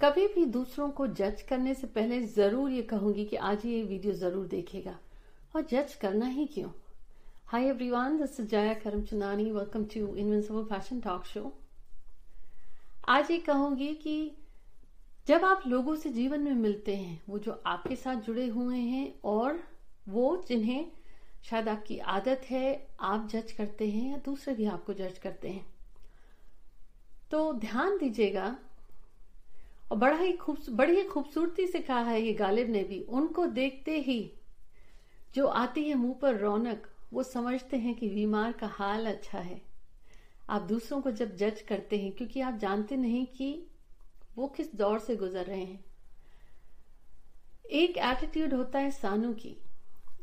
कभी भी दूसरों को जज करने से पहले ज़रूर ये कहूँगी कि आज ये वीडियो ज़रूर देखेगा और जज करना ही क्यों? Hi everyone this is Jaya Karamchandani welcome to invincible fashion talk show आज ये कहूँगी कि जब आप लोगों से जीवन में मिलते हैं, वो जो आपके साथ जुड़े हुए हैं और वो जिन्हें शायद आपकी आदत है, आप जज करते हैं या दूसरे भी आपको जज करते हैं। तो ध्यान दीजिएगा और बड़ा ही खूब, बड़ी ही खूबसूरती से कहा है ये गालिब ने भी। उनको देखते ही जो आती है मुँह पर रौनक, वो समझते हैं कि बीमार का हाल अच्छा है। आप दूसरों को जब जज करते हैं, क्योंकि आप जानते नहीं कि वो किस दौर से गुजर रहे हैं। एक एटीट्यूड होता है सानू की,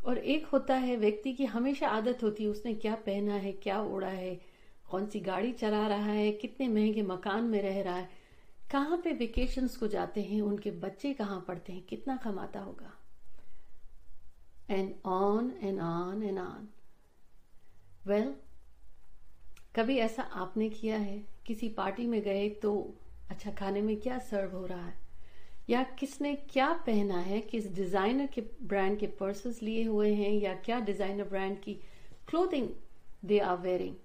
और एक होता है व्यक्ति की हमेशा आदत होती है, उसने क्या पहना है, क्या ओढ़ा है, कौन सी गाड़ी चला रहा है, कितने महँगे मकान में रह रहा है। कहाँ पे वेकेशंस को जाते हैं, उनके बच्चे कहाँ पढ़ते हैं, कितना कमाता होगा? And on and on and on well कभी ऐसा आपने किया है? किसी पार्टी में गए तो अच्छा खाने में क्या सर्व हो रहा है? या किसने क्या पहना है? किस डिज़ाइनर के ब्रांड के पर्सेस लिए हुए हैं? या क्या डिज़ाइनर ब्रांड की क्लोथिंग दे आर वेयरिंग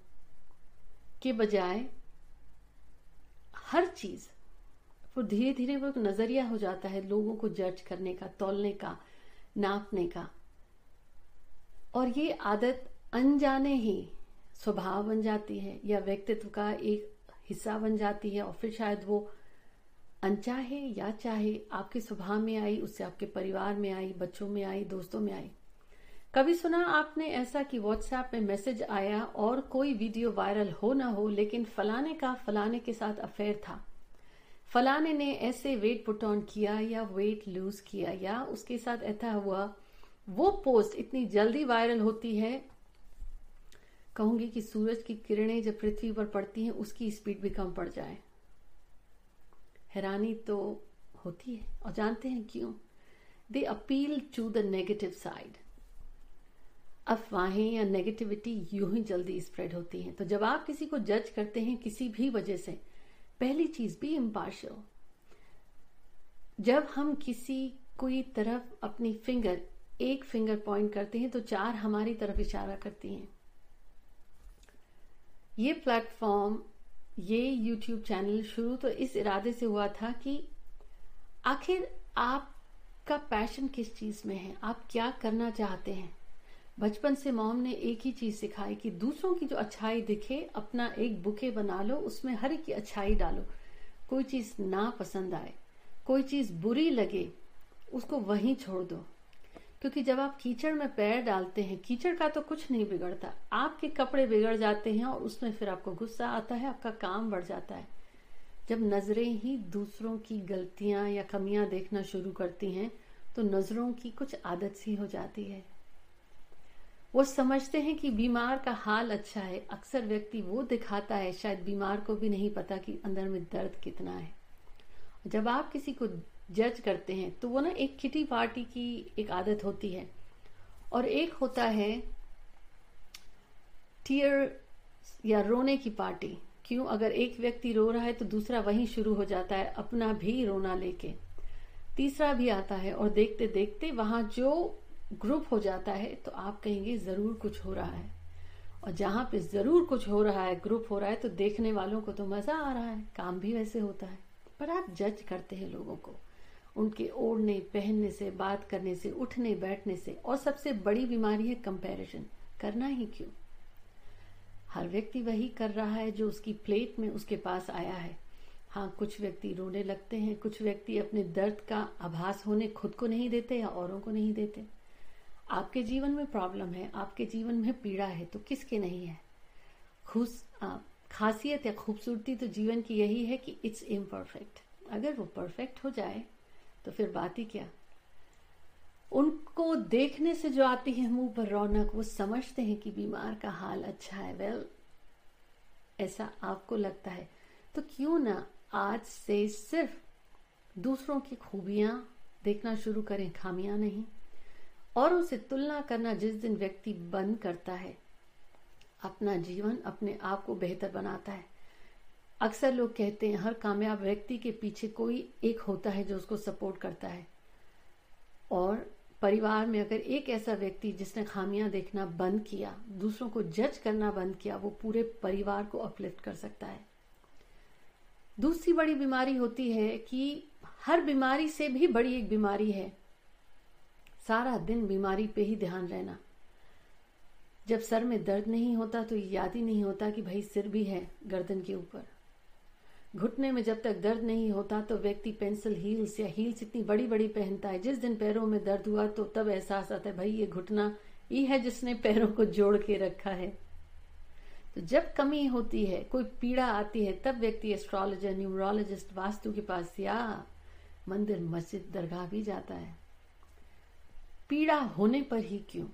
के बजाय हर चीज़ वो धीरे धीरे वो नज़रिया हो जाता है लोगों को जज करने का, तोलने का, नापने का। और ये आदत अनजाने ही स्वभाव बन जाती है या व्यक्तित्व का एक हिस्सा बन जाती है और फिर शायद वो अनचाहे या चाहे आपके स्वभाव में आई, उससे आपके परिवार में आई, बच्चों में आई, दोस्तों में आई। कभी सुना आपने ऐसा कि व्हाट्सएप में मैसेज आया और कोई वीडियो वायरल हो ना हो, लेकिन फलाने का फलाने के साथ अफेयर था? फलाने ने ऐसे वेट पुट ऑन किया या वेट लूज किया या उसके साथ ऐसा हुआ, वो पोस्ट इतनी जल्दी वायरल होती है, कहूँगी कि सूरज की किरणें जब पृथ्वी पर पड़ती हैं, उसकी स्पीड भी कम पड़ जाए। हैरानी तो होती है, और जानते हैं क्यों? They appeal to the negative side अफवाहें या नेगेटिविटी यूँ ही जल्दी स्प्रेड होती हैं। तो जब आप किसी को जज करते हैं किसी भी वजह से पहली चीज़ भी इम्पार्शल जब हम किसी, कोई तरफ़ अपनी फिंगर एक फिंगर पॉइंट करते हैं तो चार हमारी तरफ़ इशारा करती हैं। ये प्लेटफॉर्म ये यूट्यूब चैनल शुरू तो इस इरादे से हुआ था कि आखिर आपका पैशन किस चीज़ में है? आप क्या करना चाहते हैं? बचपन से मॉम ने एक ही चीज़ सिखाई कि दूसरों की जो अच्छाई दिखे, अपना एक बुके बना लो, उसमें हर एक की अच्छाई डालो। कोई चीज़ ना पसंद आए, कोई चीज़ बुरी लगे, उसको वहीं छोड़ दो। क्योंकि जब आप कीचड़ में पैर डालते हैं, कीचड़ का तो कुछ नहीं बिगड़ता। आपके कपड़े बिगड़ जाते हैं और उसमें फिर आपको गुस्सा आता है, आपका काम बढ़ जाता है। जब नज़रें ही दूसरों की गलतियाँ या कमियाँ देखना शुरू करती हैं तो नज़रों की कुछ आदत सी हो जाती है। वो समझते हैं कि बीमार का हाल अच्छा है। अक्सर व्यक्ति वो दिखाता है, शायद बीमार को भी नहीं पता कि अंदर में दर्द कितना है। जब आप किसी को जज करते हैं तो वो ना एक किटी पार्टी की एक आदत होती है। और एक होता है टीयर या रोने की पार्टी। क्यों? अगर एक व्यक्ति रो रहा है तो दूसरा वहीं शुरू हो जाता है, अपना भी रोना लेके। तीसरा भी आता है, और देखते देखते वहाँ जो ग्रुप हो जाता है तो आप कहेंगे, ज़रूर कुछ हो रहा है। और जहाँ पे ज़रूर कुछ हो रहा है, ग्रुप हो रहा है तो देखने वालों को तो मज़ा आ रहा है। काम भी वैसे होता है, पर आप जज करते हैं लोगों को। उनके ओढ़ने, पहनने से, बात करने से, उठने, बैठने से, और सबसे बड़ी बीमारी है कंपैरिजन करना ही क्यों? हर व्यक्ति वही कर रहा है जो उसकी प्लेट में उसके पास आया है। हाँ कुछ व्यक्ति रोने लगते हैं, कुछ व्यक्ति अपने दर्द का आभास होने खुद को नहीं देते या औरों को नहीं देते। आपके जीवन में प्रॉब्लम है आपके जीवन में पीड़ा है तो किसके नहीं है? खुश खासियत या खूबसूरती तो जीवन की यही है कि इट्स इम्परफेक्ट अगर वो परफेक्ट हो जाए तो फिर बात ही क्या? उनको देखने से जो आती है मुँह पर रौनक वो समझते हैं कि बीमार का हाल अच्छा है। वेल well, ऐसा आपको लगता है। तो क्यों ना आज से सिर्फ़ दूसरों की खूबियाँ देखना शुरू करें खामियाँ नहीं। और उसे तुलना करना जिस दिन व्यक्ति बंद करता है, अपना जीवन अपने आप को बेहतर बनाता है। अक्सर लोग कहते हैं, हर कामयाब व्यक्ति के पीछे कोई एक होता है जो उसको सपोर्ट करता है। और परिवार में अगर एक ऐसा व्यक्ति जिसने खामियाँ देखना बंद किया, दूसरों को जज करना बंद किया, वो पूरे परिवार को अपलिफ्ट कर सकता है। दूसरी बड़ी बीमारी होती है कि हर बीमारी से भी बड़ी एक बीमारी है। सारा दिन बीमारी पे ही ध्यान रहना। जब सर में दर्द नहीं होता तो याद ही नहीं होता कि भाई सिर भी है गर्दन के ऊपर। घुटने में जब तक दर्द नहीं होता तो व्यक्ति पेंसिल हील्स या हील्स इतनी बड़ी बड़ी पहनता है। जिस दिन पैरों में दर्द हुआ तो तब एहसास आता है, भाई ये घुटना ये है जिसने पैरों को जोड़ के रखा है। तो जब कमी होती है, कोई पीड़ा आती है, तब व्यक्ति एस्ट्रोलॉजर न्यूमरोलॉजिस्ट वास्तु के पास या मंदिर, मस्जिद, दरगाह भी जाता है। पीड़ा होने पर ही क्यों?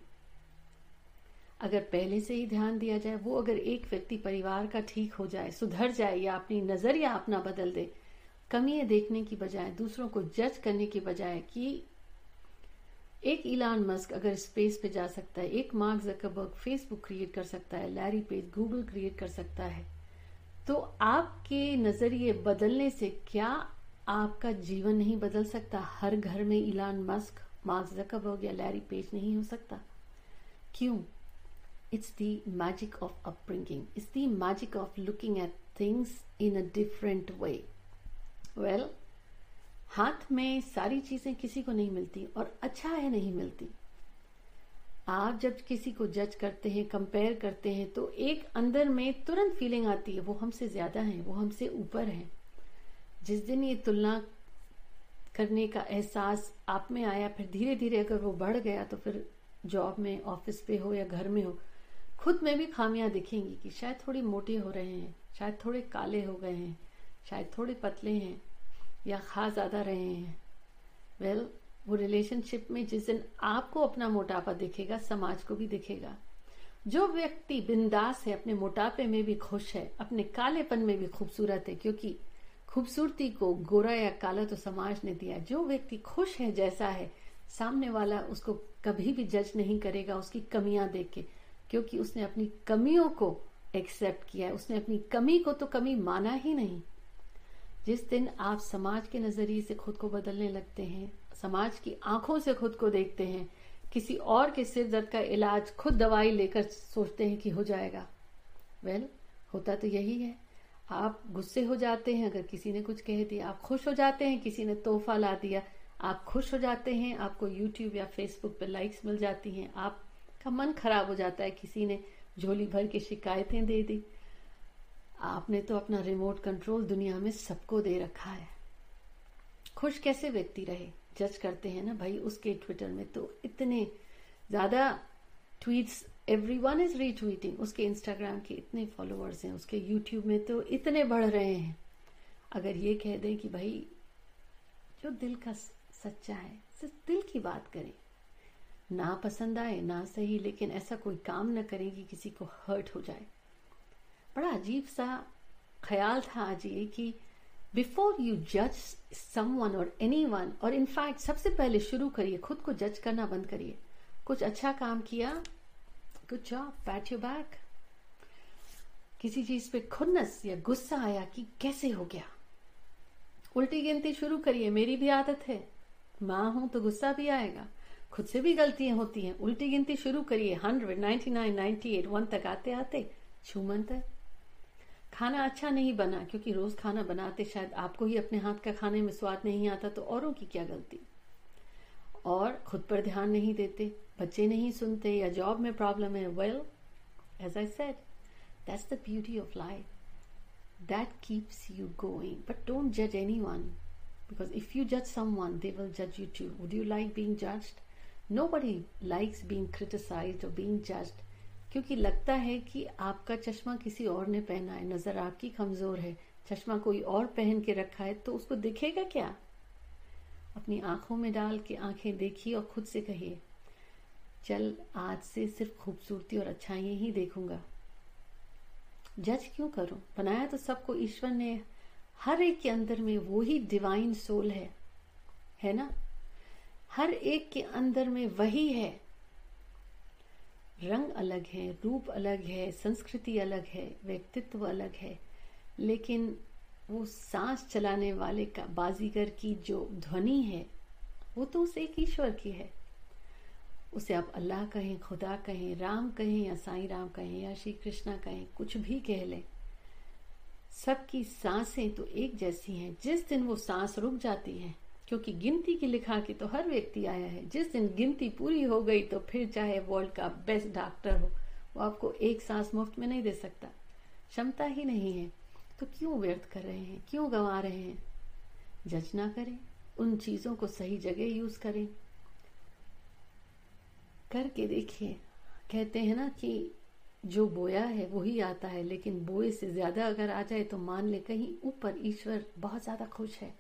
अगर पहले से ही ध्यान दिया जाए, वो अगर एक व्यक्ति परिवार का ठीक हो जाए, सुधर जाए या अपनी नज़रिया अपना बदल दे, कमियाँ देखने की बजाय, दूसरों को जज करने की बजाय कि एक इलान मस्क अगर स्पेस पे जा सकता है, एक मार्क जकरबर्ग फेसबुक क्रिएट कर सकता है लैरी पेज गूगल क्रिएट कर सकता है तो आपके नज़रिए बदलने से क्या आपका जीवन नहीं बदल सकता? हर घर में इलान मस्क मार्क जकरबर्ग या लैरी पेज नहीं हो सकता। क्यों? It's the magic of upbringing. It's the magic of looking at things in a different way. Well, हाथ में सारी चीज़ें किसी को नहीं मिलती और अच्छा है नहीं मिलती। आप जब किसी को जज करते हैं कंपेयर करते हैं तो एक अंदर में तुरंत फीलिंग आती है, वो हमसे ज़्यादा है, वो हमसे ऊपर है। जिस दिन ये तुलना करने का एहसास आप में आया फिर धीरे धीरे अगर वो बढ़ गया तो फिर जॉब में ऑफ़िस पे हो या घर में हो खुद में भी खामियाँ दिखेंगी कि शायद थोड़ी मोटे हो रहे हैं शायद थोड़े काले हो गए हैं शायद थोड़े पतले हैं या खा ज़्यादा रहे हैं। वेल well, वो रिलेशनशिप में जिस दिन आपको अपना मोटापा दिखेगा समाज को भी दिखेगा। जो व्यक्ति बिंदास है अपने मोटापे में भी खुश है अपने कालेपन में भी खूबसूरत है क्योंकि खूबसूरती को गोरा या काला तो समाज ने दिया। जो व्यक्ति खुश है जैसा है सामने वाला उसको कभी भी जज नहीं करेगा उसकी कमियाँ देख के। क्योंकि उसने अपनी कमियों को एक्सेप्ट किया है। उसने अपनी कमी को तो कमी माना ही नहीं। जिस दिन आप समाज के नज़रिए से खुद को बदलने लगते हैं समाज की आँखों से खुद को देखते हैं किसी और के सिर दर्द का इलाज खुद दवाई लेकर सोचते हैं कि हो जाएगा। वेल well, होता तो यही है। आप गुस्से हो जाते हैं, अगर किसी ने कुछ कह दिया, आप खुश हो जाते हैं, किसी ने तोहफा ला दिया, आप खुश हो जाते हैं, आपको यूट्यूब या फेसबुक पर लाइक्स मिल जाती हैं, आपका मन खराब हो जाता है, किसी ने झोली भर के शिकायतें दे दी। आपने तो अपना रिमोट कंट्रोल दुनिया में सबको दे रखा है। खुश कैसे व्यक्ति रहे? जज करते हैं ना भाई, उसके ट्विटर में तो इतने ज़्यादा tweets every one is retweeting उसके इंस्टाग्राम के इतने फॉलोअर्स हैं, उसके यूट्यूब में तो इतने बढ़ रहे हैं। अगर ये कह दें कि भाई, जो दिल का सच्चा है, सिर्फ़ दिल की बात करें। ना पसंद आए, ना सही, लेकिन ऐसा कोई काम न करें कि किसी को हर्ट हो जाए। बड़ा अजीब सा ख्याल था आज ये कि बिफोर यू जज समवन और एनी वन और इनफैक्ट सबसे पहले शुरू करिए, खुद को जज करना बंद करिए। कुछ अच्छा काम किया good job pat you back किसी चीज़ पे खुन्नस या गुस्सा आया कि कैसे हो गया? उल्टी गिनती शुरू करिए, मेरी भी आदत है। माँ हूँ तो गुस्सा भी आएगा। खुद से भी गलतियाँ होती हैं। उल्टी गिनती शुरू करिए। Hundred ninety nine ninety eight, one तक आते आते छूमन तक। खाना अच्छा नहीं बना, क्योंकि रोज खाना बनाते शायद आपको ही अपने हाथ का खाने में स्वाद नहीं आता तो औरों की क्या गलती? और खुद पर ध्यान नहीं देते। बच्चे नहीं सुनते या जॉब में प्रॉब्लम है well as I said that's the beauty of life that keeps you going but don't जज anyone because if you judge someone, they will judge you too. Would you like being judged? Nobody likes being criticized or being judged, क्योंकि लगता है कि आपका चश्मा किसी और ने पहना है, नज़र आपकी कमज़ोर है। चश्मा कोई और पहन के रखा है तो उसको दिखेगा क्या? अपनी आँखों में डाल के आँखें देखिए और खुद से कहिए चल, आज से सिर्फ़ खूबसूरती और अच्छाई ही देखूँगा। जज क्यों करूँ? बनाया तो सबको ईश्वर ने। हर एक के अंदर में वो ही डिवाइन सोल है। है ना? हर एक के अंदर में वही है। रंग अलग है, रूप अलग है, संस्कृति अलग है, व्यक्तित्व अलग है। लेकिन वो सांस चलाने वाले का, बाजीगर की जो ध्वनि है, वो तो उस एक ईश्वर की है। उसे आप अल्लाह कहें, खुदा कहें, राम कहें या साईं राम कहें या श्री कृष्णा कहें, कुछ भी कह लें, सबकी साँसें तो एक जैसी हैं। जिस दिन वो सांस रुक जाती है, क्योंकि गिनती की लिखा के तो हर व्यक्ति आया है, जिस दिन गिनती पूरी हो गई तो फिर चाहे वर्ल्ड का बेस्ट डॉक्टर हो, वो आपको एक सांस मुफ़्त में नहीं दे सकता। क्षमता ही नहीं है। तो क्यों व्यर्थ कर रहे हैं? क्यों गंवा रहे हैं? जज ना करें। उन चीज़ों को सही जगह यूज़ करें। करके देखिए, कहते हैं ना कि जो बोया है वही आता है, लेकिन बोए से ज़्यादा अगर आ जाए तो मान ले कहीं ऊपर ईश्वर बहुत ज़्यादा खुश है।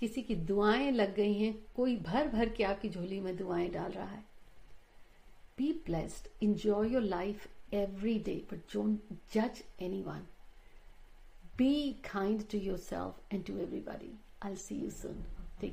किसी की दुआएँ लग गई हैं, कोई भर भर के आपकी झोली में दुआएँ डाल रहा है। Be blessed enjoy your life every day but don't जज anyone be kind to yourself and to everybody I see you soon